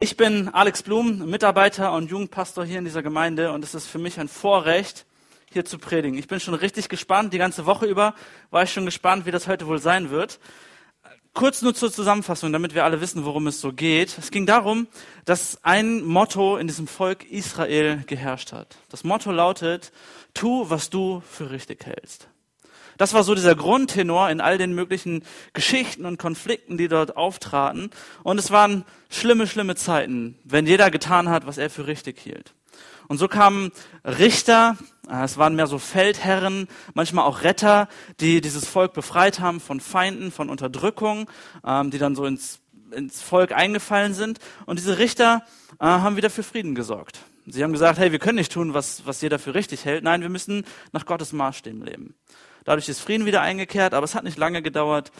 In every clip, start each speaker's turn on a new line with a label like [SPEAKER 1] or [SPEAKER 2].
[SPEAKER 1] Ich bin Alex Blum, Mitarbeiter und Jugendpastor hier in dieser Gemeinde und es ist für mich ein Vorrecht, hier zu predigen. Ich bin schon richtig gespannt. Die ganze Woche über war ich schon gespannt, wie das heute wohl sein wird. Kurz nur zur Zusammenfassung, damit wir alle wissen, worum es so geht. Es ging darum, dass ein Motto in diesem Volk Israel geherrscht hat. Das Motto lautet, tu, was du für richtig hältst. Das war so dieser Grundtenor in all den möglichen Geschichten und Konflikten, die dort auftraten. Und es waren schlimme, schlimme Zeiten, wenn jeder getan hat, was er für richtig hielt. Und so kamen Richter, äh, es waren mehr so Feldherren, manchmal auch Retter, die dieses Volk befreit haben von Feinden, von Unterdrückung, ähm, die dann so ins, ins Volk eingefallen sind. Und diese Richter äh, haben wieder für Frieden gesorgt. Sie haben gesagt, hey, wir können nicht tun, was, was jeder für richtig hält. Nein, wir müssen nach Gottes Maßstäben leben. Dadurch ist Frieden wieder eingekehrt, aber es hat nicht lange gedauert,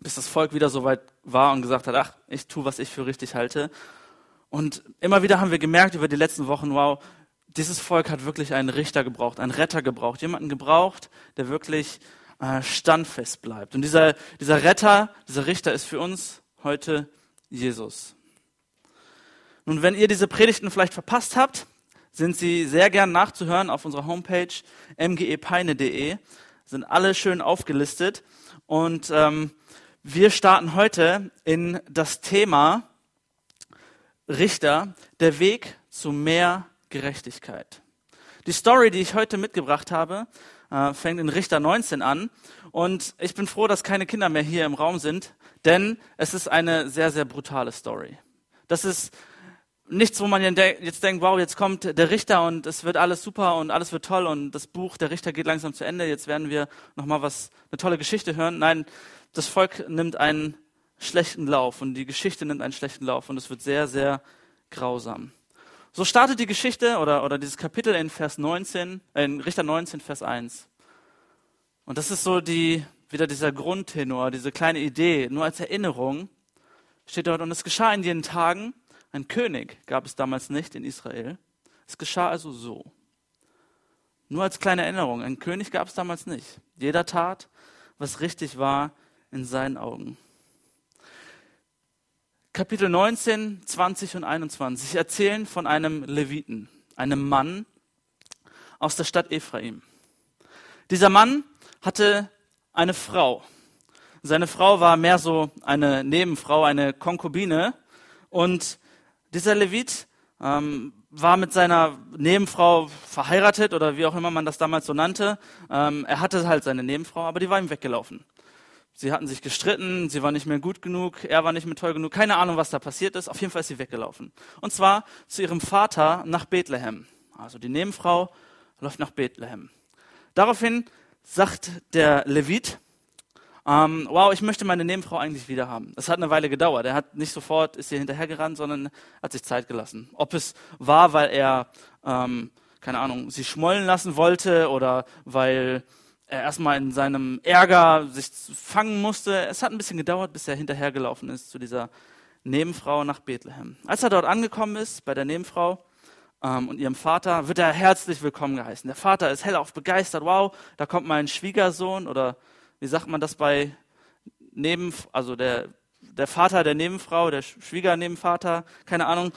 [SPEAKER 1] bis das Volk wieder so weit war und gesagt hat, ach, ich tue, was ich für richtig halte. Und immer wieder haben wir gemerkt über die letzten Wochen, wow, dieses Volk hat wirklich einen Richter gebraucht, einen Retter gebraucht, jemanden gebraucht, der wirklich äh, standfest bleibt. Und dieser, dieser Retter, dieser Richter ist für uns heute Jesus. Nun, wenn ihr diese Predigten vielleicht verpasst habt, sind sie sehr gern nachzuhören auf unserer Homepage mgepeine.de sind alle schön aufgelistet. Und ähm, wir starten heute in das Thema Richter, der Weg zu mehr Gerechtigkeit. Die Story, die ich heute mitgebracht habe, äh, fängt in Richter 19 an. Und ich bin froh, dass keine Kinder mehr hier im Raum sind, denn es ist eine sehr, sehr brutale Story. Das ist nichts, wo man jetzt denkt, wow, jetzt kommt der Richter und es wird alles super und alles wird toll und das Buch der Richter geht langsam zu Ende. Jetzt werden wir noch mal was eine tolle Geschichte hören. Nein, das Volk nimmt einen schlechten Lauf und die Geschichte nimmt einen schlechten Lauf und es wird sehr sehr grausam. So startet die Geschichte oder oder dieses Kapitel in Vers 19, äh, in Richter 19 Vers 1. Und das ist so die wieder dieser Grundtenor, diese kleine Idee, nur als Erinnerung steht dort und es geschah in jenen Tagen ein König gab es damals nicht in Israel. Es geschah also so. Nur als kleine Erinnerung, ein König gab es damals nicht. Jeder tat, was richtig war in seinen Augen. Kapitel 19, 20 und 21 erzählen von einem Leviten, einem Mann aus der Stadt Ephraim. Dieser Mann hatte eine Frau. Seine Frau war mehr so eine Nebenfrau, eine Konkubine. Und dieser Levit ähm, war mit seiner Nebenfrau verheiratet oder wie auch immer man das damals so nannte. Ähm, er hatte halt seine Nebenfrau, aber die war ihm weggelaufen. Sie hatten sich gestritten, sie war nicht mehr gut genug, er war nicht mehr toll genug, keine Ahnung, was da passiert ist. Auf jeden Fall ist sie weggelaufen. Und zwar zu ihrem Vater nach Bethlehem. Also die Nebenfrau läuft nach Bethlehem. Daraufhin sagt der Levit, ähm, wow, ich möchte meine Nebenfrau eigentlich wieder haben. Es hat eine Weile gedauert. Er hat nicht sofort, ist ihr hinterhergerannt, sondern hat sich Zeit gelassen. Ob es war, weil er, ähm, keine Ahnung, sie schmollen lassen wollte oder weil er erstmal in seinem Ärger sich fangen musste. Es hat ein bisschen gedauert, bis er hinterhergelaufen ist zu dieser Nebenfrau nach Bethlehem. Als er dort angekommen ist, bei der Nebenfrau, ähm, und ihrem Vater wird er herzlich willkommen geheißen. Der Vater ist hellauf begeistert. Wow, da kommt mein Schwiegersohn oder wie sagt man das bei Neben, also der, der Vater der Nebenfrau, der Schwiegernebenvater, keine Ahnung,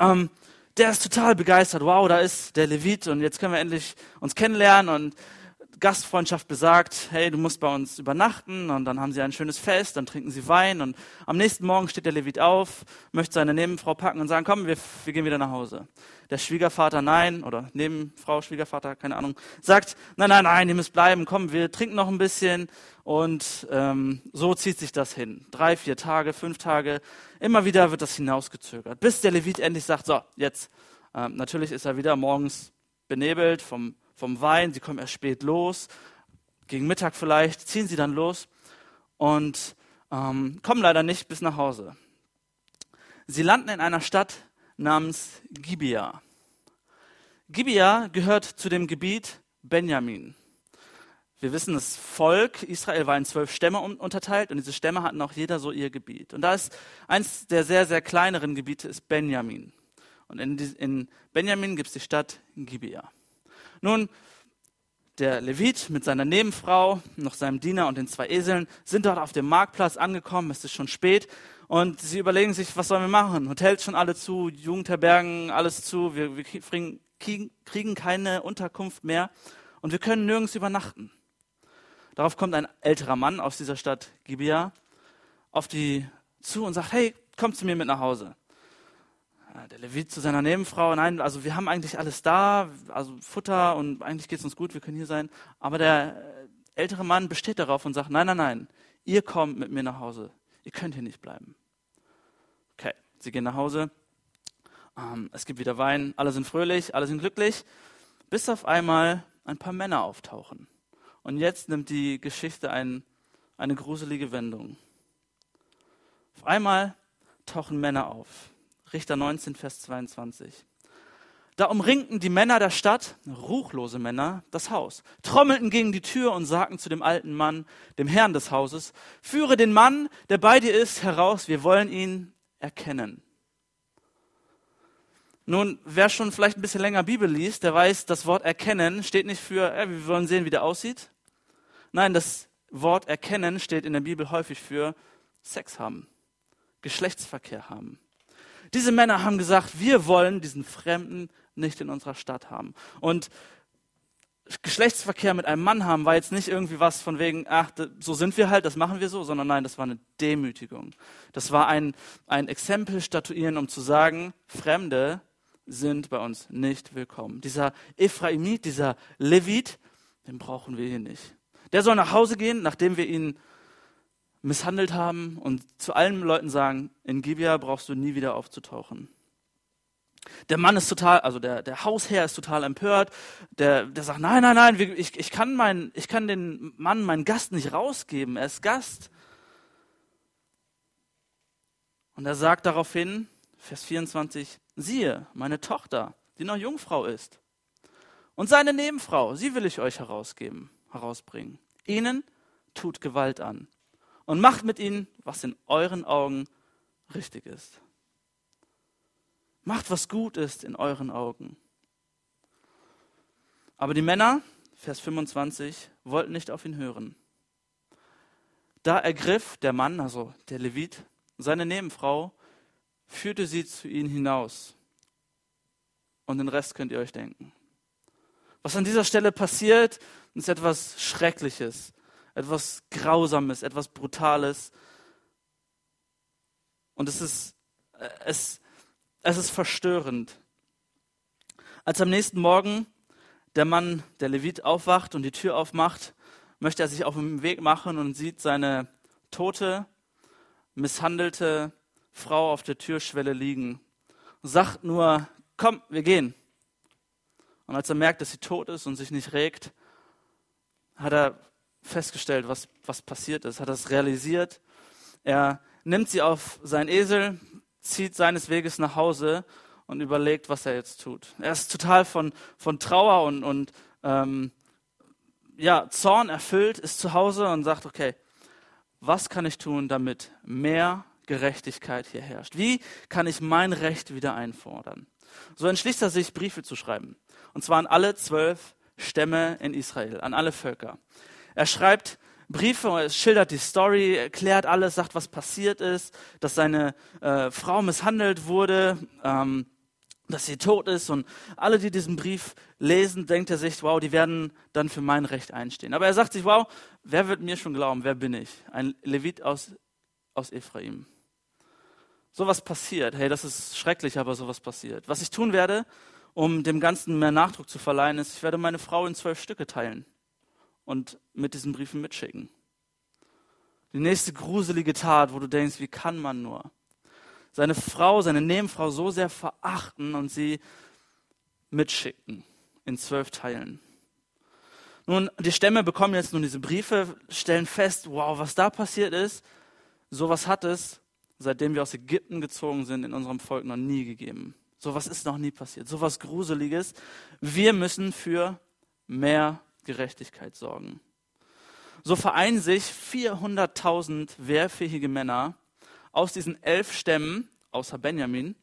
[SPEAKER 1] ähm, der ist total begeistert. Wow, da ist der Levit und jetzt können wir endlich uns kennenlernen und Gastfreundschaft besagt, hey, du musst bei uns übernachten und dann haben sie ein schönes Fest, dann trinken sie Wein und am nächsten Morgen steht der Levit auf, möchte seine Nebenfrau packen und sagen, komm, wir, wir gehen wieder nach Hause. Der Schwiegervater nein oder Nebenfrau, Schwiegervater, keine Ahnung, sagt, nein, nein, nein, ihr müsst bleiben, komm, wir trinken noch ein bisschen und ähm, so zieht sich das hin. Drei, vier Tage, fünf Tage, immer wieder wird das hinausgezögert, bis der Levit endlich sagt, so, jetzt, ähm, natürlich ist er wieder morgens benebelt vom vom Wein, sie kommen erst spät los, gegen Mittag vielleicht, ziehen sie dann los und ähm, kommen leider nicht bis nach Hause. Sie landen in einer Stadt namens Gibea. Gibea gehört zu dem Gebiet Benjamin. Wir wissen, das Volk Israel war in zwölf Stämme unterteilt und diese Stämme hatten auch jeder so ihr Gebiet. Und da ist eins der sehr, sehr kleineren Gebiete ist Benjamin. Und in, in Benjamin gibt es die Stadt Gibea. Nun, der Levit mit seiner Nebenfrau, noch seinem Diener und den zwei Eseln sind dort auf dem Marktplatz angekommen. Es ist schon spät und sie überlegen sich, was sollen wir machen? Hotels schon alle zu, Jugendherbergen alles zu. Wir, wir kriegen, kriegen keine Unterkunft mehr und wir können nirgends übernachten. Darauf kommt ein älterer Mann aus dieser Stadt Gibea auf die zu und sagt, hey, komm zu mir mit nach Hause. Der Levit zu seiner Nebenfrau, nein, also wir haben eigentlich alles da, also Futter und eigentlich geht es uns gut, wir können hier sein. Aber der äh, ältere Mann besteht darauf und sagt, nein, nein, nein, ihr kommt mit mir nach Hause, ihr könnt hier nicht bleiben. Okay, sie gehen nach Hause, ähm, es gibt wieder Wein, alle sind fröhlich, alle sind glücklich, bis auf einmal ein paar Männer auftauchen. Und jetzt nimmt die Geschichte ein, eine gruselige Wendung. Auf einmal tauchen Männer auf. Richter 19, Vers 22. Da umringten die Männer der Stadt, ruchlose Männer, das Haus, trommelten gegen die Tür und sagten zu dem alten Mann, dem Herrn des Hauses, führe den Mann, der bei dir ist, heraus, wir wollen ihn erkennen. Nun, wer schon vielleicht ein bisschen länger Bibel liest, der weiß, das Wort erkennen steht nicht für, äh, wir wollen sehen, wie der aussieht. Nein, das Wort erkennen steht in der Bibel häufig für Sex haben, Geschlechtsverkehr haben. Diese Männer haben gesagt, wir wollen diesen Fremden nicht in unserer Stadt haben. Und Geschlechtsverkehr mit einem Mann haben war jetzt nicht irgendwie was von wegen, ach, so sind wir halt, das machen wir so, sondern nein, das war eine Demütigung. Das war ein, ein Exempel statuieren, um zu sagen, Fremde sind bei uns nicht willkommen. Dieser Ephraimit, dieser Levit, den brauchen wir hier nicht. Der soll nach Hause gehen, nachdem wir ihn misshandelt haben und zu allen Leuten sagen, in Gibea brauchst du nie wieder aufzutauchen. Der Mann ist total, also der, der Hausherr ist total empört. Der, der sagt, nein, nein, nein, ich, ich, kann mein, ich kann den Mann, meinen Gast nicht rausgeben. Er ist Gast. Und er sagt daraufhin, Vers 24, siehe, meine Tochter, die noch Jungfrau ist. Und seine Nebenfrau, sie will ich euch herausgeben, herausbringen. Ihnen tut Gewalt an und macht mit ihnen, was in euren Augen richtig ist. Macht, was gut ist in euren Augen. Aber die Männer, Vers 25, wollten nicht auf ihn hören. Da ergriff der Mann, also der Levit, seine Nebenfrau, führte sie zu ihnen hinaus. Und den Rest könnt ihr euch denken. Was an dieser Stelle passiert, ist etwas Schreckliches etwas Grausames, etwas Brutales. Und es ist, äh, es, es ist verstörend. Als am nächsten Morgen der Mann, der Levit, aufwacht und die Tür aufmacht, möchte er sich auf den Weg machen und sieht seine tote, misshandelte Frau auf der Türschwelle liegen. Und sagt nur, komm, wir gehen. Und als er merkt, dass sie tot ist und sich nicht regt, hat er festgestellt, was, was passiert ist, hat das realisiert. Er nimmt sie auf seinen Esel, zieht seines Weges nach Hause und überlegt, was er jetzt tut. Er ist total von, von Trauer und, und ähm, ja, Zorn erfüllt, ist zu Hause und sagt, okay, was kann ich tun, damit mehr Gerechtigkeit hier herrscht? Wie kann ich mein Recht wieder einfordern? So entschließt er sich, Briefe zu schreiben. Und zwar an alle zwölf Stämme in Israel, an alle Völker. Er schreibt Briefe, er schildert die Story, erklärt alles, sagt, was passiert ist, dass seine äh, Frau misshandelt wurde, ähm, dass sie tot ist. Und alle, die diesen Brief lesen, denkt er sich, wow, die werden dann für mein Recht einstehen. Aber er sagt sich, wow, wer wird mir schon glauben, wer bin ich? Ein Levit aus, aus Ephraim. Sowas passiert. Hey, das ist schrecklich, aber sowas passiert. Was ich tun werde, um dem Ganzen mehr Nachdruck zu verleihen, ist, ich werde meine Frau in zwölf Stücke teilen und mit diesen Briefen mitschicken. Die nächste gruselige Tat, wo du denkst, wie kann man nur? Seine Frau, seine Nebenfrau so sehr verachten und sie mitschicken in zwölf Teilen. Nun, die Stämme bekommen jetzt nun diese Briefe, stellen fest, wow, was da passiert ist, sowas hat es, seitdem wir aus Ägypten gezogen sind, in unserem Volk noch nie gegeben. Sowas ist noch nie passiert. Sowas Gruseliges. Wir müssen für mehr Gerechtigkeit sorgen. So vereinen sich 400.000 wehrfähige Männer aus diesen elf Stämmen, außer Benjamin,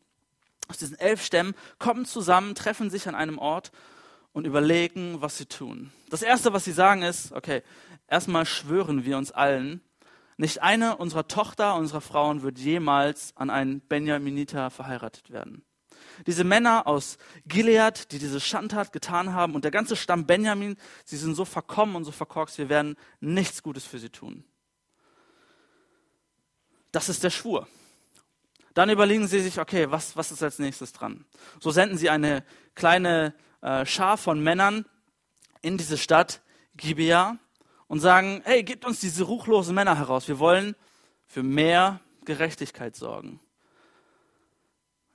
[SPEAKER 1] aus diesen elf Stämmen, kommen zusammen, treffen sich an einem Ort und überlegen, was sie tun. Das Erste, was sie sagen, ist, okay, erstmal schwören wir uns allen, nicht eine unserer Tochter, unserer Frauen wird jemals an einen Benjaminiter verheiratet werden. Diese Männer aus Gilead, die diese Schandtat getan haben und der ganze Stamm Benjamin, sie sind so verkommen und so verkorkst, wir werden nichts Gutes für sie tun. Das ist der Schwur. Dann überlegen sie sich, okay, was, was ist als nächstes dran? So senden sie eine kleine äh, Schar von Männern in diese Stadt Gibea und sagen, hey, gebt uns diese ruchlosen Männer heraus. Wir wollen für mehr Gerechtigkeit sorgen.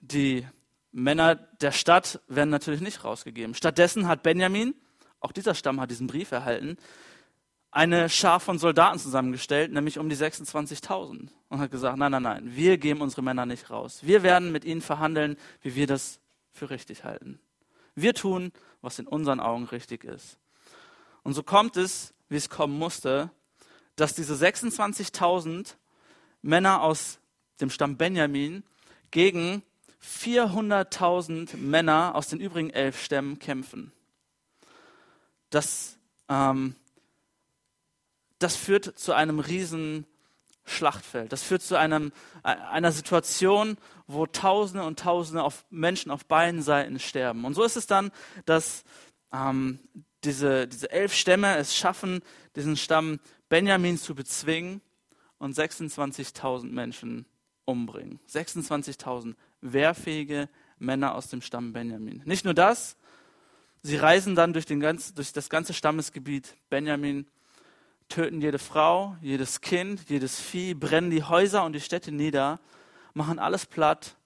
[SPEAKER 1] Die Männer der Stadt werden natürlich nicht rausgegeben. Stattdessen hat Benjamin, auch dieser Stamm hat diesen Brief erhalten, eine Schar von Soldaten zusammengestellt, nämlich um die 26.000. Und hat gesagt, nein, nein, nein, wir geben unsere Männer nicht raus. Wir werden mit ihnen verhandeln, wie wir das für richtig halten. Wir tun, was in unseren Augen richtig ist. Und so kommt es, wie es kommen musste, dass diese 26.000 Männer aus dem Stamm Benjamin gegen 400.000 Männer aus den übrigen elf Stämmen kämpfen. Das, ähm, das führt zu einem riesen Schlachtfeld. Das führt zu einem, äh, einer Situation, wo Tausende und Tausende auf Menschen auf beiden Seiten sterben. Und so ist es dann, dass ähm, diese, diese elf Stämme es schaffen, diesen Stamm Benjamin zu bezwingen und 26.000 Menschen umbringen. 26.000 wehrfähige Männer aus dem Stamm Benjamin. Nicht nur das, sie reisen dann durch, ganz, durch das ganze Stammesgebiet Benjamin töten jede Frau, jedes Kind, jedes Vieh, brennen die Häuser und die Städte nieder, machen alles platt,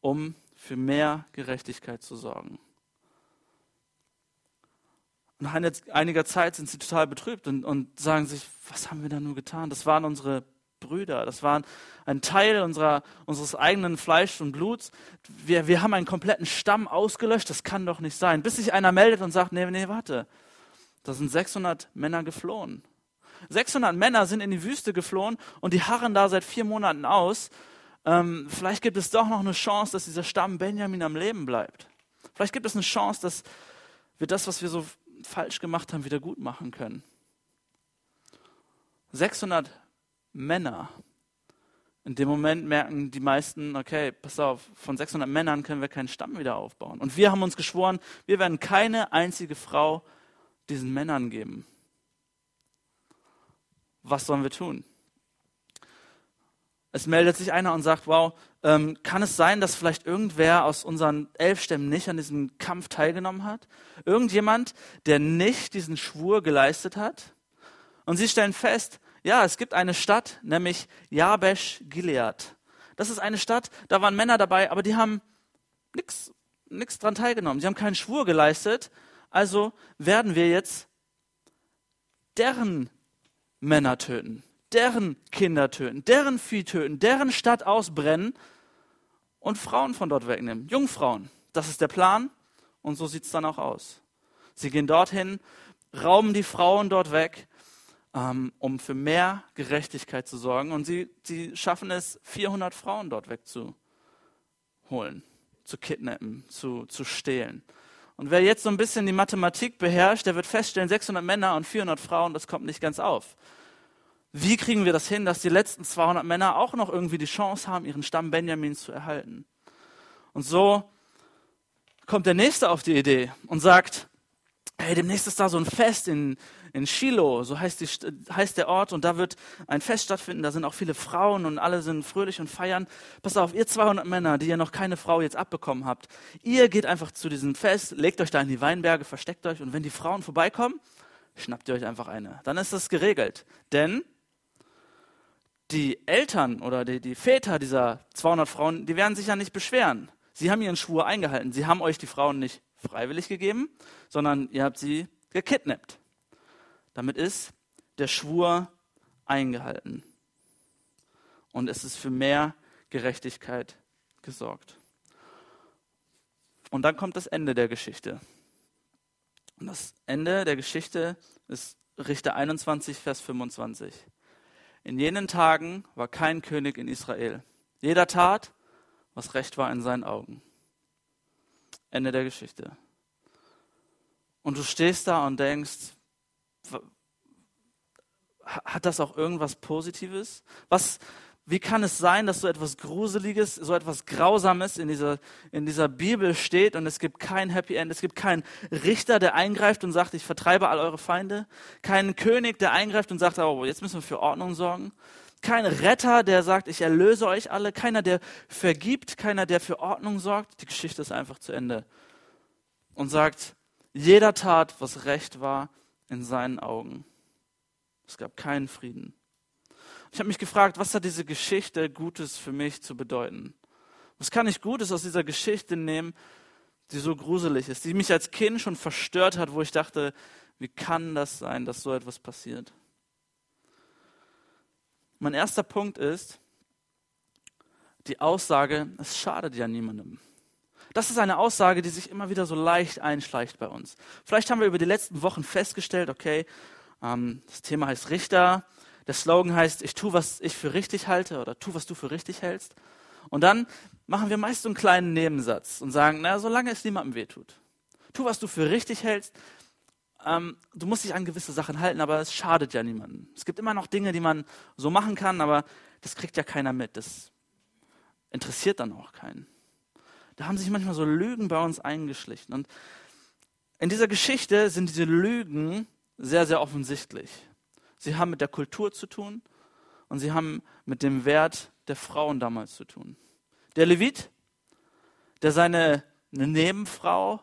[SPEAKER 1] um für mehr Gerechtigkeit zu sorgen. Nach einiger Zeit sind sie total betrübt und, und sagen sich, was haben wir da nur getan? Das waren unsere Brüder, das waren ein Teil unserer, unseres eigenen Fleisch und Bluts. Wir, wir haben einen kompletten Stamm ausgelöscht, das kann doch nicht sein. Bis sich einer meldet und sagt, nee, nee, warte, da sind 600 Männer geflohen. 600 Männer sind in die Wüste geflohen und die harren da seit vier Monaten aus. Ähm, vielleicht gibt es doch noch eine Chance, dass dieser Stamm Benjamin am Leben bleibt. Vielleicht gibt es eine Chance, dass wir das, was wir so falsch gemacht haben, wieder gut machen können. 600 Männer. In dem Moment merken die meisten, okay, pass auf, von 600 Männern können wir keinen Stamm wieder aufbauen. Und wir haben uns geschworen, wir werden keine einzige Frau diesen Männern geben was sollen wir tun? Es meldet sich einer und sagt, wow, ähm, kann es sein, dass vielleicht irgendwer aus unseren elf Stämmen nicht an diesem Kampf teilgenommen hat? Irgendjemand, der nicht diesen Schwur geleistet hat? Und sie stellen fest, ja, es gibt eine Stadt, nämlich Jabesh Gilead. Das ist eine Stadt, da waren Männer dabei, aber die haben nichts nix dran teilgenommen. Sie haben keinen Schwur geleistet. Also werden wir jetzt deren Männer töten, deren Kinder töten, deren Vieh töten, deren Stadt ausbrennen und Frauen von dort wegnehmen. Jungfrauen. Das ist der Plan und so sieht es dann auch aus. Sie gehen dorthin, rauben die Frauen dort weg, um für mehr Gerechtigkeit zu sorgen und sie, sie schaffen es, 400 Frauen dort wegzuholen, zu kidnappen, zu, zu stehlen. Und wer jetzt so ein bisschen die Mathematik beherrscht, der wird feststellen, 600 Männer und 400 Frauen, das kommt nicht ganz auf. Wie kriegen wir das hin, dass die letzten 200 Männer auch noch irgendwie die Chance haben, ihren Stamm Benjamin zu erhalten? Und so kommt der Nächste auf die Idee und sagt, hey, demnächst ist da so ein Fest in, in Shiloh, so heißt, die, heißt der Ort, und da wird ein Fest stattfinden, da sind auch viele Frauen und alle sind fröhlich und feiern. Pass auf, ihr 200 Männer, die ihr noch keine Frau jetzt abbekommen habt, ihr geht einfach zu diesem Fest, legt euch da in die Weinberge, versteckt euch, und wenn die Frauen vorbeikommen, schnappt ihr euch einfach eine. Dann ist das geregelt. Denn die Eltern oder die, die Väter dieser 200 Frauen, die werden sich ja nicht beschweren. Sie haben ihren Schwur eingehalten. Sie haben euch die Frauen nicht freiwillig gegeben, sondern ihr habt sie gekidnappt. Damit ist der Schwur eingehalten. Und es ist für mehr Gerechtigkeit gesorgt. Und dann kommt das Ende der Geschichte. Und das Ende der Geschichte ist Richter 21, Vers 25. In jenen Tagen war kein König in Israel. Jeder tat, was recht war in seinen Augen. Ende der Geschichte. Und du stehst da und denkst, hat das auch irgendwas Positives? Was, wie kann es sein, dass so etwas Gruseliges, so etwas Grausames in dieser, in dieser Bibel steht und es gibt kein Happy End, es gibt keinen Richter, der eingreift und sagt, ich vertreibe all eure Feinde, keinen König, der eingreift und sagt, oh, jetzt müssen wir für Ordnung sorgen, kein Retter, der sagt, ich erlöse euch alle, keiner, der vergibt, keiner, der für Ordnung sorgt. Die Geschichte ist einfach zu Ende. Und sagt, jeder tat, was recht war in seinen Augen. Es gab keinen Frieden. Ich habe mich gefragt, was hat diese Geschichte Gutes für mich zu bedeuten? Was kann ich Gutes aus dieser Geschichte nehmen, die so gruselig ist, die mich als Kind schon verstört hat, wo ich dachte, wie kann das sein, dass so etwas passiert? Mein erster Punkt ist die Aussage, es schadet ja niemandem. Das ist eine Aussage, die sich immer wieder so leicht einschleicht bei uns. Vielleicht haben wir über die letzten Wochen festgestellt, okay, ähm, das Thema heißt Richter. Der Slogan heißt, ich tue, was ich für richtig halte oder tu, was du für richtig hältst. Und dann machen wir meist so einen kleinen Nebensatz und sagen, na, solange es niemandem wehtut. Tu, was du für richtig hältst. Ähm, du musst dich an gewisse Sachen halten, aber es schadet ja niemandem. Es gibt immer noch Dinge, die man so machen kann, aber das kriegt ja keiner mit. Das interessiert dann auch keinen. Da haben sich manchmal so Lügen bei uns eingeschlichen. Und in dieser Geschichte sind diese Lügen sehr, sehr offensichtlich. Sie haben mit der Kultur zu tun und sie haben mit dem Wert der Frauen damals zu tun. Der Levit, der seine Nebenfrau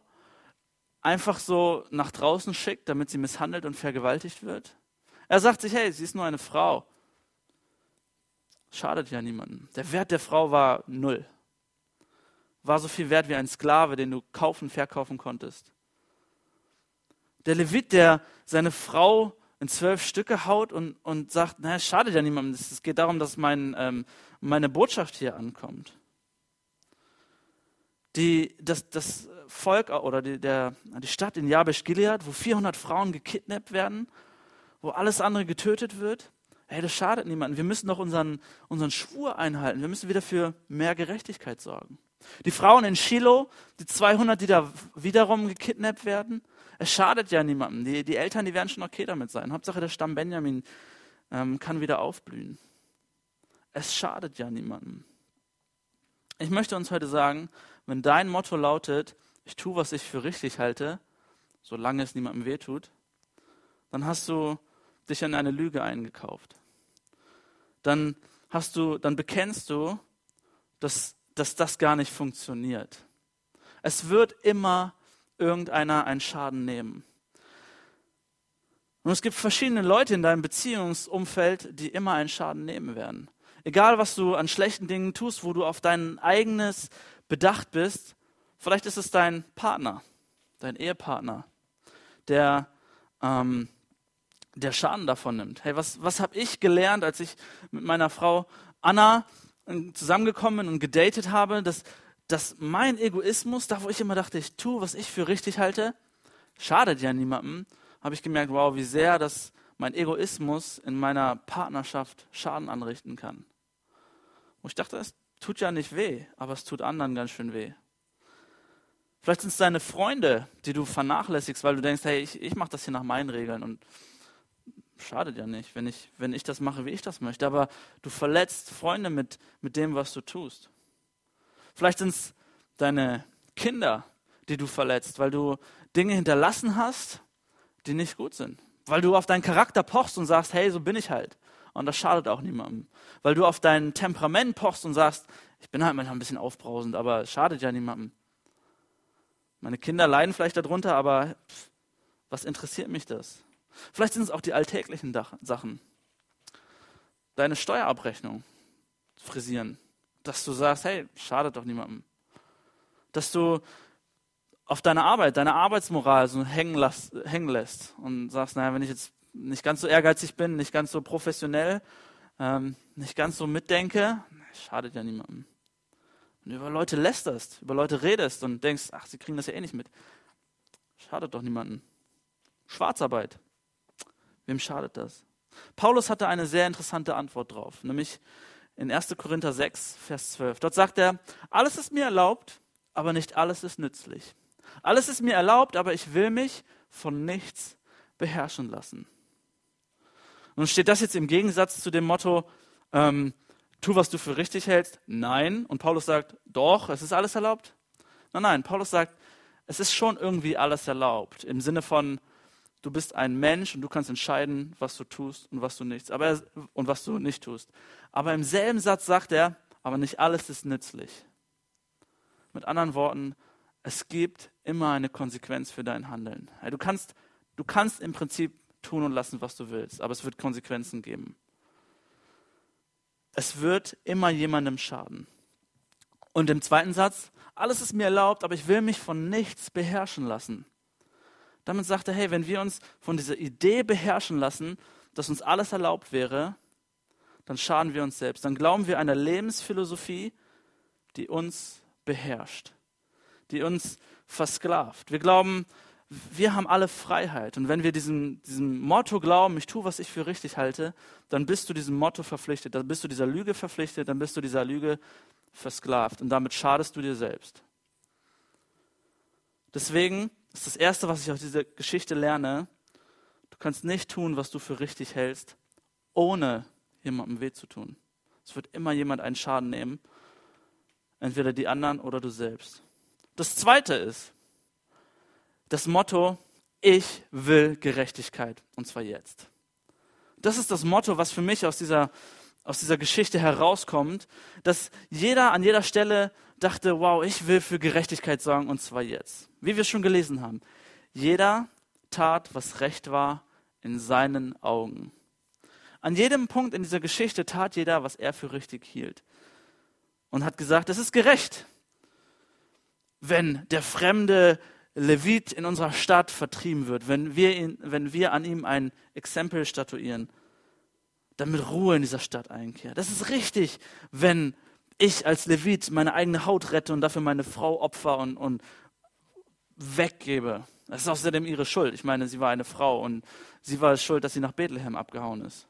[SPEAKER 1] einfach so nach draußen schickt, damit sie misshandelt und vergewaltigt wird. Er sagt sich, hey, sie ist nur eine Frau. Schadet ja niemandem. Der Wert der Frau war null. War so viel wert wie ein Sklave, den du kaufen, verkaufen konntest. Der Levit, der seine Frau in zwölf Stücke haut und, und sagt, naja, schadet ja niemandem. Es geht darum, dass mein, ähm, meine Botschaft hier ankommt. Die, das, das Volk oder die, der, die Stadt in Jabesh Gilead, wo 400 Frauen gekidnappt werden, wo alles andere getötet wird. Hey, das schadet niemandem. Wir müssen doch unseren, unseren Schwur einhalten. Wir müssen wieder für mehr Gerechtigkeit sorgen. Die Frauen in Shiloh, die 200, die da wiederum gekidnappt werden, es schadet ja niemandem. Die, die Eltern, die werden schon okay damit sein. Hauptsache der Stamm Benjamin ähm, kann wieder aufblühen. Es schadet ja niemandem. Ich möchte uns heute sagen, wenn dein Motto lautet, ich tue, was ich für richtig halte, solange es niemandem wehtut, dann hast du dich in eine Lüge eingekauft. Dann hast du, dann bekennst du, dass, dass das gar nicht funktioniert. Es wird immer irgendeiner einen Schaden nehmen. Und es gibt verschiedene Leute in deinem Beziehungsumfeld, die immer einen Schaden nehmen werden. Egal, was du an schlechten Dingen tust, wo du auf dein eigenes bedacht bist, vielleicht ist es dein Partner, dein Ehepartner, der, ähm, der Schaden davon nimmt. Hey, was, was habe ich gelernt, als ich mit meiner Frau Anna zusammengekommen bin und gedatet habe, dass dass mein Egoismus, da wo ich immer dachte, ich tue, was ich für richtig halte, schadet ja niemandem, habe ich gemerkt, wow, wie sehr das mein Egoismus in meiner Partnerschaft Schaden anrichten kann. Und ich dachte, es tut ja nicht weh, aber es tut anderen ganz schön weh. Vielleicht sind es deine Freunde, die du vernachlässigst, weil du denkst, hey, ich, ich mache das hier nach meinen Regeln und schadet ja nicht, wenn ich, wenn ich das mache, wie ich das möchte. Aber du verletzt Freunde mit, mit dem, was du tust. Vielleicht sind es deine Kinder, die du verletzt, weil du Dinge hinterlassen hast, die nicht gut sind. Weil du auf deinen Charakter pochst und sagst, hey, so bin ich halt. Und das schadet auch niemandem. Weil du auf dein Temperament pochst und sagst, ich bin halt manchmal ein bisschen aufbrausend, aber es schadet ja niemandem. Meine Kinder leiden vielleicht darunter, aber was interessiert mich das? Vielleicht sind es auch die alltäglichen Sachen. Deine Steuerabrechnung frisieren dass du sagst, hey, schadet doch niemandem. Dass du auf deine Arbeit, deine Arbeitsmoral so hängen, lass, hängen lässt und sagst, naja, wenn ich jetzt nicht ganz so ehrgeizig bin, nicht ganz so professionell, ähm, nicht ganz so mitdenke, schadet ja niemandem. Und über Leute lästerst, über Leute redest und denkst, ach, sie kriegen das ja eh nicht mit. Schadet doch niemandem. Schwarzarbeit. Wem schadet das? Paulus hatte eine sehr interessante Antwort drauf, nämlich in 1. Korinther 6, Vers 12. Dort sagt er, alles ist mir erlaubt, aber nicht alles ist nützlich. Alles ist mir erlaubt, aber ich will mich von nichts beherrschen lassen. Nun steht das jetzt im Gegensatz zu dem Motto, ähm, tu, was du für richtig hältst. Nein. Und Paulus sagt, doch, es ist alles erlaubt. Nein, nein, Paulus sagt, es ist schon irgendwie alles erlaubt. Im Sinne von, du bist ein Mensch und du kannst entscheiden, was du tust und was du nicht, aber er, und was du nicht tust. Aber im selben Satz sagt er, aber nicht alles ist nützlich. Mit anderen Worten, es gibt immer eine Konsequenz für dein Handeln. Du kannst, du kannst im Prinzip tun und lassen, was du willst, aber es wird Konsequenzen geben. Es wird immer jemandem schaden. Und im zweiten Satz, alles ist mir erlaubt, aber ich will mich von nichts beherrschen lassen. Damit sagt er, hey, wenn wir uns von dieser Idee beherrschen lassen, dass uns alles erlaubt wäre, dann schaden wir uns selbst. Dann glauben wir einer Lebensphilosophie, die uns beherrscht, die uns versklavt. Wir glauben, wir haben alle Freiheit. Und wenn wir diesem, diesem Motto glauben, ich tue, was ich für richtig halte, dann bist du diesem Motto verpflichtet, dann bist du dieser Lüge verpflichtet, dann bist du dieser Lüge versklavt. Und damit schadest du dir selbst. Deswegen ist das Erste, was ich aus dieser Geschichte lerne, du kannst nicht tun, was du für richtig hältst, ohne jemandem weh zu tun. Es wird immer jemand einen Schaden nehmen, entweder die anderen oder du selbst. Das Zweite ist, das Motto, ich will Gerechtigkeit, und zwar jetzt. Das ist das Motto, was für mich aus dieser, aus dieser Geschichte herauskommt, dass jeder an jeder Stelle dachte, wow, ich will für Gerechtigkeit sorgen, und zwar jetzt. Wie wir schon gelesen haben. Jeder tat, was recht war in seinen Augen. An jedem Punkt in dieser Geschichte tat jeder, was er für richtig hielt. Und hat gesagt, es ist gerecht, wenn der fremde Levit in unserer Stadt vertrieben wird, wenn wir, ihn, wenn wir an ihm ein Exempel statuieren, damit Ruhe in dieser Stadt einkehrt. Das ist richtig, wenn ich als Levit meine eigene Haut rette und dafür meine Frau opfer und, und weggebe. Das ist außerdem ihre Schuld. Ich meine, sie war eine Frau und sie war schuld, dass sie nach Bethlehem abgehauen ist.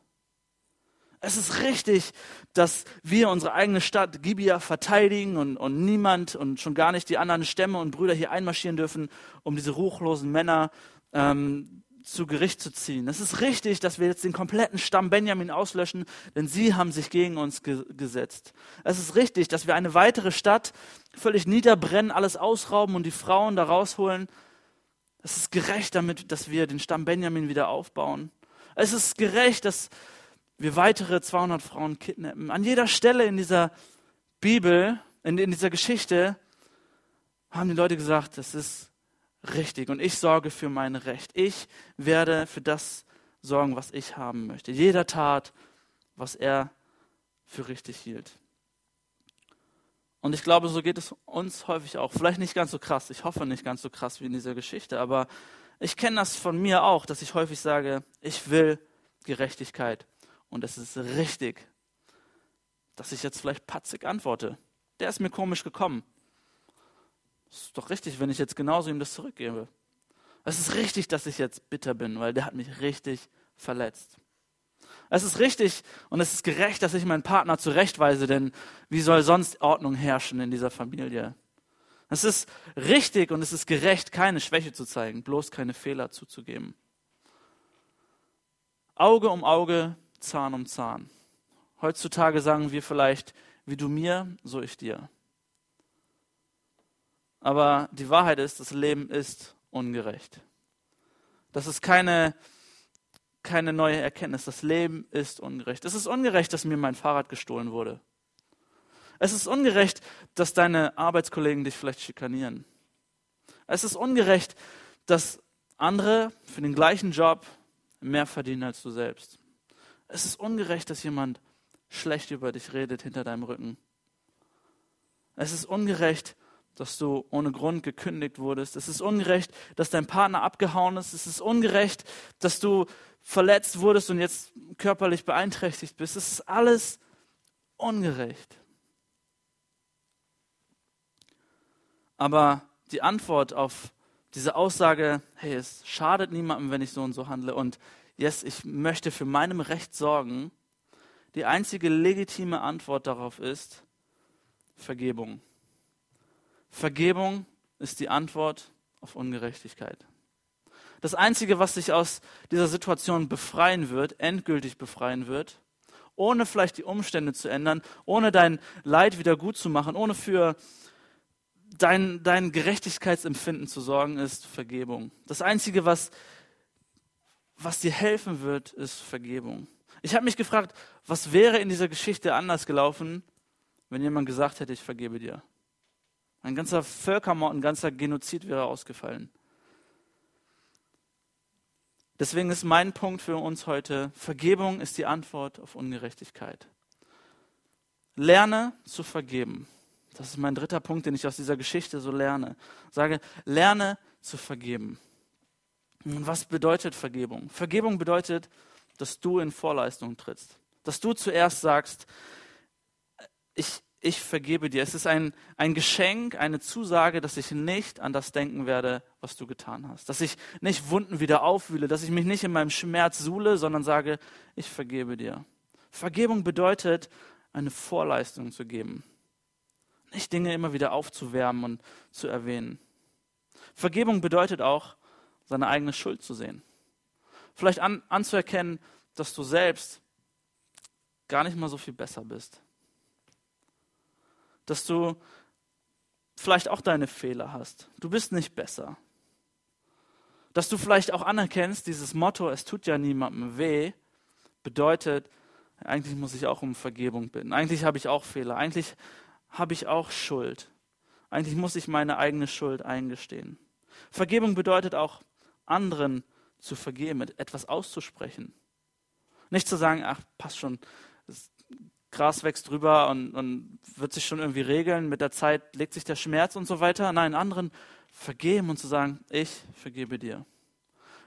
[SPEAKER 1] Es ist richtig, dass wir unsere eigene Stadt Gibia verteidigen und, und niemand und schon gar nicht die anderen Stämme und Brüder hier einmarschieren dürfen, um diese ruchlosen Männer ähm, zu Gericht zu ziehen. Es ist richtig, dass wir jetzt den kompletten Stamm Benjamin auslöschen, denn sie haben sich gegen uns ge gesetzt. Es ist richtig, dass wir eine weitere Stadt völlig niederbrennen, alles ausrauben und die Frauen da rausholen. Es ist gerecht damit, dass wir den Stamm Benjamin wieder aufbauen. Es ist gerecht, dass wir weitere 200 Frauen kidnappen. An jeder Stelle in dieser Bibel, in, in dieser Geschichte, haben die Leute gesagt, das ist richtig und ich sorge für mein Recht. Ich werde für das sorgen, was ich haben möchte. Jeder tat, was er für richtig hielt. Und ich glaube, so geht es uns häufig auch. Vielleicht nicht ganz so krass. Ich hoffe nicht ganz so krass wie in dieser Geschichte. Aber ich kenne das von mir auch, dass ich häufig sage, ich will Gerechtigkeit. Und es ist richtig, dass ich jetzt vielleicht patzig antworte. Der ist mir komisch gekommen. Es ist doch richtig, wenn ich jetzt genauso ihm das zurückgebe. Es ist richtig, dass ich jetzt bitter bin, weil der hat mich richtig verletzt. Es ist richtig und es ist gerecht, dass ich meinen Partner zurechtweise, denn wie soll sonst Ordnung herrschen in dieser Familie? Es ist richtig und es ist gerecht, keine Schwäche zu zeigen, bloß keine Fehler zuzugeben. Auge um Auge, Zahn um Zahn. Heutzutage sagen wir vielleicht, wie du mir, so ich dir. Aber die Wahrheit ist, das Leben ist ungerecht. Das ist keine, keine neue Erkenntnis. Das Leben ist ungerecht. Es ist ungerecht, dass mir mein Fahrrad gestohlen wurde. Es ist ungerecht, dass deine Arbeitskollegen dich vielleicht schikanieren. Es ist ungerecht, dass andere für den gleichen Job mehr verdienen als du selbst. Es ist ungerecht, dass jemand schlecht über dich redet hinter deinem Rücken. Es ist ungerecht, dass du ohne Grund gekündigt wurdest. Es ist ungerecht, dass dein Partner abgehauen ist. Es ist ungerecht, dass du verletzt wurdest und jetzt körperlich beeinträchtigt bist. Es ist alles ungerecht. Aber die Antwort auf diese Aussage, hey, es schadet niemandem, wenn ich so und so handle und yes, ich möchte für meinem Recht sorgen, die einzige legitime Antwort darauf ist Vergebung. Vergebung ist die Antwort auf Ungerechtigkeit. Das Einzige, was dich aus dieser Situation befreien wird, endgültig befreien wird, ohne vielleicht die Umstände zu ändern, ohne dein Leid wieder gut zu machen, ohne für dein, dein Gerechtigkeitsempfinden zu sorgen, ist Vergebung. Das Einzige, was, was dir helfen wird, ist Vergebung. Ich habe mich gefragt, was wäre in dieser Geschichte anders gelaufen, wenn jemand gesagt hätte, ich vergebe dir. Ein ganzer Völkermord, ein ganzer Genozid wäre ausgefallen. Deswegen ist mein Punkt für uns heute, Vergebung ist die Antwort auf Ungerechtigkeit. Lerne zu vergeben. Das ist mein dritter Punkt, den ich aus dieser Geschichte so lerne. Sage, lerne zu vergeben. Und was bedeutet Vergebung? Vergebung bedeutet, dass du in Vorleistung trittst. Dass du zuerst sagst, ich, ich vergebe dir. Es ist ein, ein Geschenk, eine Zusage, dass ich nicht an das denken werde, was du getan hast. Dass ich nicht Wunden wieder aufwühle, dass ich mich nicht in meinem Schmerz suhle, sondern sage, ich vergebe dir. Vergebung bedeutet, eine Vorleistung zu geben. Nicht Dinge immer wieder aufzuwärmen und zu erwähnen. Vergebung bedeutet auch, seine eigene Schuld zu sehen. Vielleicht an, anzuerkennen, dass du selbst gar nicht mal so viel besser bist dass du vielleicht auch deine Fehler hast. Du bist nicht besser. Dass du vielleicht auch anerkennst, dieses Motto, es tut ja niemandem weh, bedeutet, eigentlich muss ich auch um Vergebung bitten. Eigentlich habe ich auch Fehler. Eigentlich habe ich auch Schuld. Eigentlich muss ich meine eigene Schuld eingestehen. Vergebung bedeutet auch, anderen zu vergeben, etwas auszusprechen. Nicht zu sagen, ach, passt schon, Gras wächst drüber und, und wird sich schon irgendwie regeln. Mit der Zeit legt sich der Schmerz und so weiter. Nein, anderen vergeben und zu sagen, ich vergebe dir.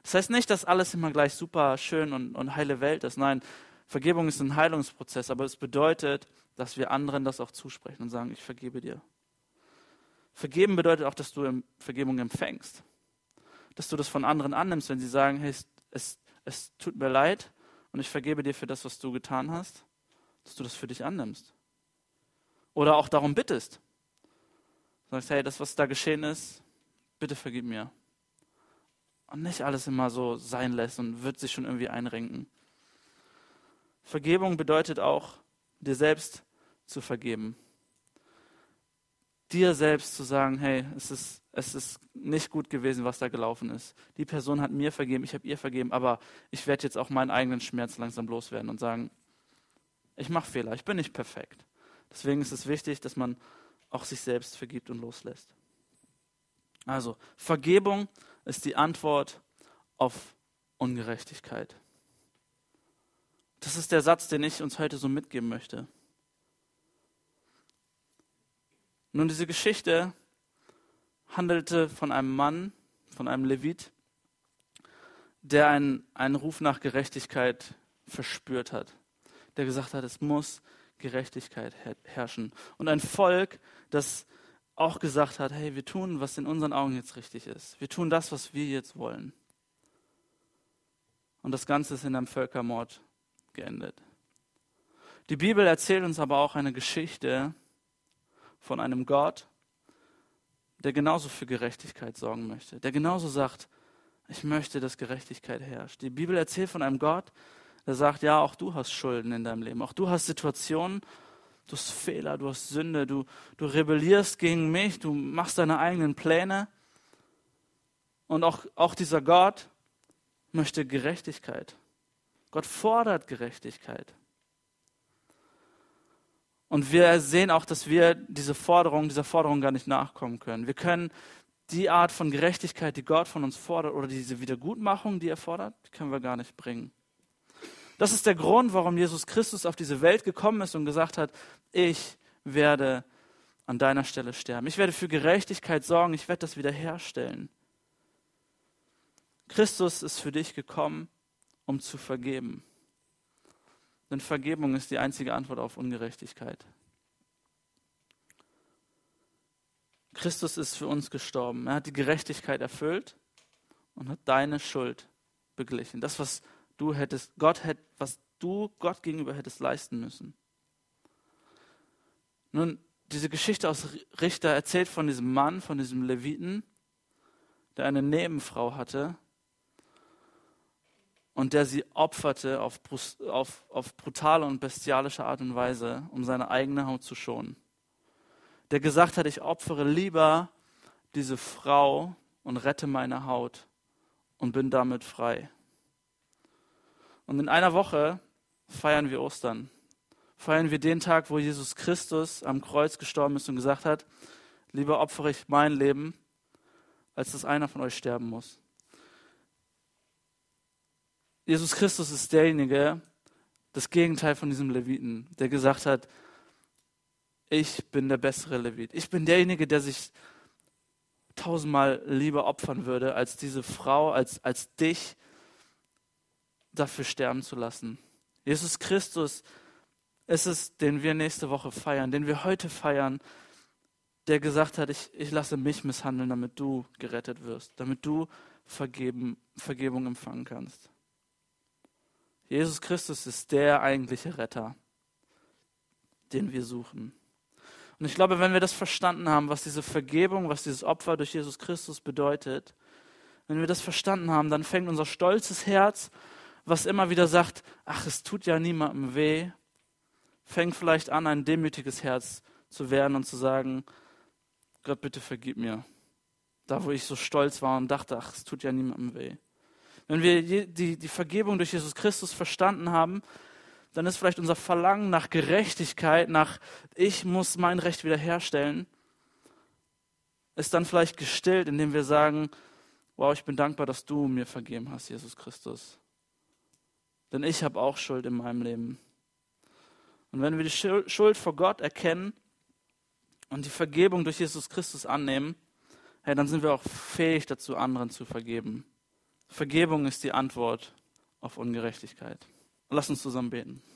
[SPEAKER 1] Das heißt nicht, dass alles immer gleich super schön und, und heile Welt ist. Nein, Vergebung ist ein Heilungsprozess, aber es bedeutet, dass wir anderen das auch zusprechen und sagen, ich vergebe dir. Vergeben bedeutet auch, dass du Vergebung empfängst. Dass du das von anderen annimmst, wenn sie sagen, hey, es, es, es tut mir leid und ich vergebe dir für das, was du getan hast dass du das für dich annimmst. Oder auch darum bittest. Du sagst, hey, das, was da geschehen ist, bitte vergib mir. Und nicht alles immer so sein lässt und wird sich schon irgendwie einrenken. Vergebung bedeutet auch, dir selbst zu vergeben. Dir selbst zu sagen, hey, es ist, es ist nicht gut gewesen, was da gelaufen ist. Die Person hat mir vergeben, ich habe ihr vergeben, aber ich werde jetzt auch meinen eigenen Schmerz langsam loswerden und sagen, ich mache Fehler, ich bin nicht perfekt. Deswegen ist es wichtig, dass man auch sich selbst vergibt und loslässt. Also, Vergebung ist die Antwort auf Ungerechtigkeit. Das ist der Satz, den ich uns heute so mitgeben möchte. Nun, diese Geschichte handelte von einem Mann, von einem Levit, der einen, einen Ruf nach Gerechtigkeit verspürt hat der gesagt hat, es muss Gerechtigkeit herrschen. Und ein Volk, das auch gesagt hat, hey, wir tun, was in unseren Augen jetzt richtig ist. Wir tun das, was wir jetzt wollen. Und das Ganze ist in einem Völkermord geendet. Die Bibel erzählt uns aber auch eine Geschichte von einem Gott, der genauso für Gerechtigkeit sorgen möchte, der genauso sagt, ich möchte, dass Gerechtigkeit herrscht. Die Bibel erzählt von einem Gott, der sagt, ja, auch du hast Schulden in deinem Leben, auch du hast Situationen, du hast Fehler, du hast Sünde, du, du rebellierst gegen mich, du machst deine eigenen Pläne. Und auch, auch dieser Gott möchte Gerechtigkeit. Gott fordert Gerechtigkeit. Und wir sehen auch, dass wir diese Forderung, dieser Forderung gar nicht nachkommen können. Wir können die Art von Gerechtigkeit, die Gott von uns fordert, oder diese Wiedergutmachung, die er fordert, die können wir gar nicht bringen. Das ist der Grund, warum Jesus Christus auf diese Welt gekommen ist und gesagt hat, ich werde an deiner Stelle sterben. Ich werde für Gerechtigkeit sorgen, ich werde das wiederherstellen. Christus ist für dich gekommen, um zu vergeben. Denn Vergebung ist die einzige Antwort auf Ungerechtigkeit. Christus ist für uns gestorben. Er hat die Gerechtigkeit erfüllt und hat deine Schuld beglichen. Das, was du hättest, Gott hätt, was du Gott gegenüber hättest leisten müssen. Nun, diese Geschichte aus Richter erzählt von diesem Mann, von diesem Leviten, der eine Nebenfrau hatte, und der sie opferte auf, auf, auf brutale und bestialische Art und Weise, um seine eigene Haut zu schonen. Der gesagt hat, ich opfere lieber diese Frau und rette meine Haut und bin damit frei. Und in einer Woche feiern wir Ostern. Feiern wir den Tag, wo Jesus Christus am Kreuz gestorben ist und gesagt hat, lieber opfere ich mein Leben, als dass einer von euch sterben muss. Jesus Christus ist derjenige, das Gegenteil von diesem Leviten, der gesagt hat, ich bin der bessere Levit. Ich bin derjenige, der sich tausendmal lieber opfern würde, als diese Frau, als, als dich dafür sterben zu lassen. Jesus Christus ist es, den wir nächste Woche feiern, den wir heute feiern, der gesagt hat, ich, ich lasse mich misshandeln, damit du gerettet wirst, damit du vergeben, Vergebung empfangen kannst. Jesus Christus ist der eigentliche Retter, den wir suchen. Und ich glaube, wenn wir das verstanden haben, was diese Vergebung, was dieses Opfer durch Jesus Christus bedeutet, wenn wir das verstanden haben, dann fängt unser stolzes Herz, was immer wieder sagt, ach, es tut ja niemandem weh, fängt vielleicht an, ein demütiges Herz zu werden und zu sagen, Gott, bitte vergib mir. Da, wo ich so stolz war und dachte, ach, es tut ja niemandem weh. Wenn wir die, die Vergebung durch Jesus Christus verstanden haben, dann ist vielleicht unser Verlangen nach Gerechtigkeit, nach ich muss mein Recht wiederherstellen, ist dann vielleicht gestillt, indem wir sagen, wow, ich bin dankbar, dass du mir vergeben hast, Jesus Christus. Denn ich habe auch Schuld in meinem Leben. Und wenn wir die Schuld vor Gott erkennen und die Vergebung durch Jesus Christus annehmen, hey, dann sind wir auch fähig dazu, anderen zu vergeben. Vergebung ist die Antwort auf Ungerechtigkeit. Lass uns zusammen beten.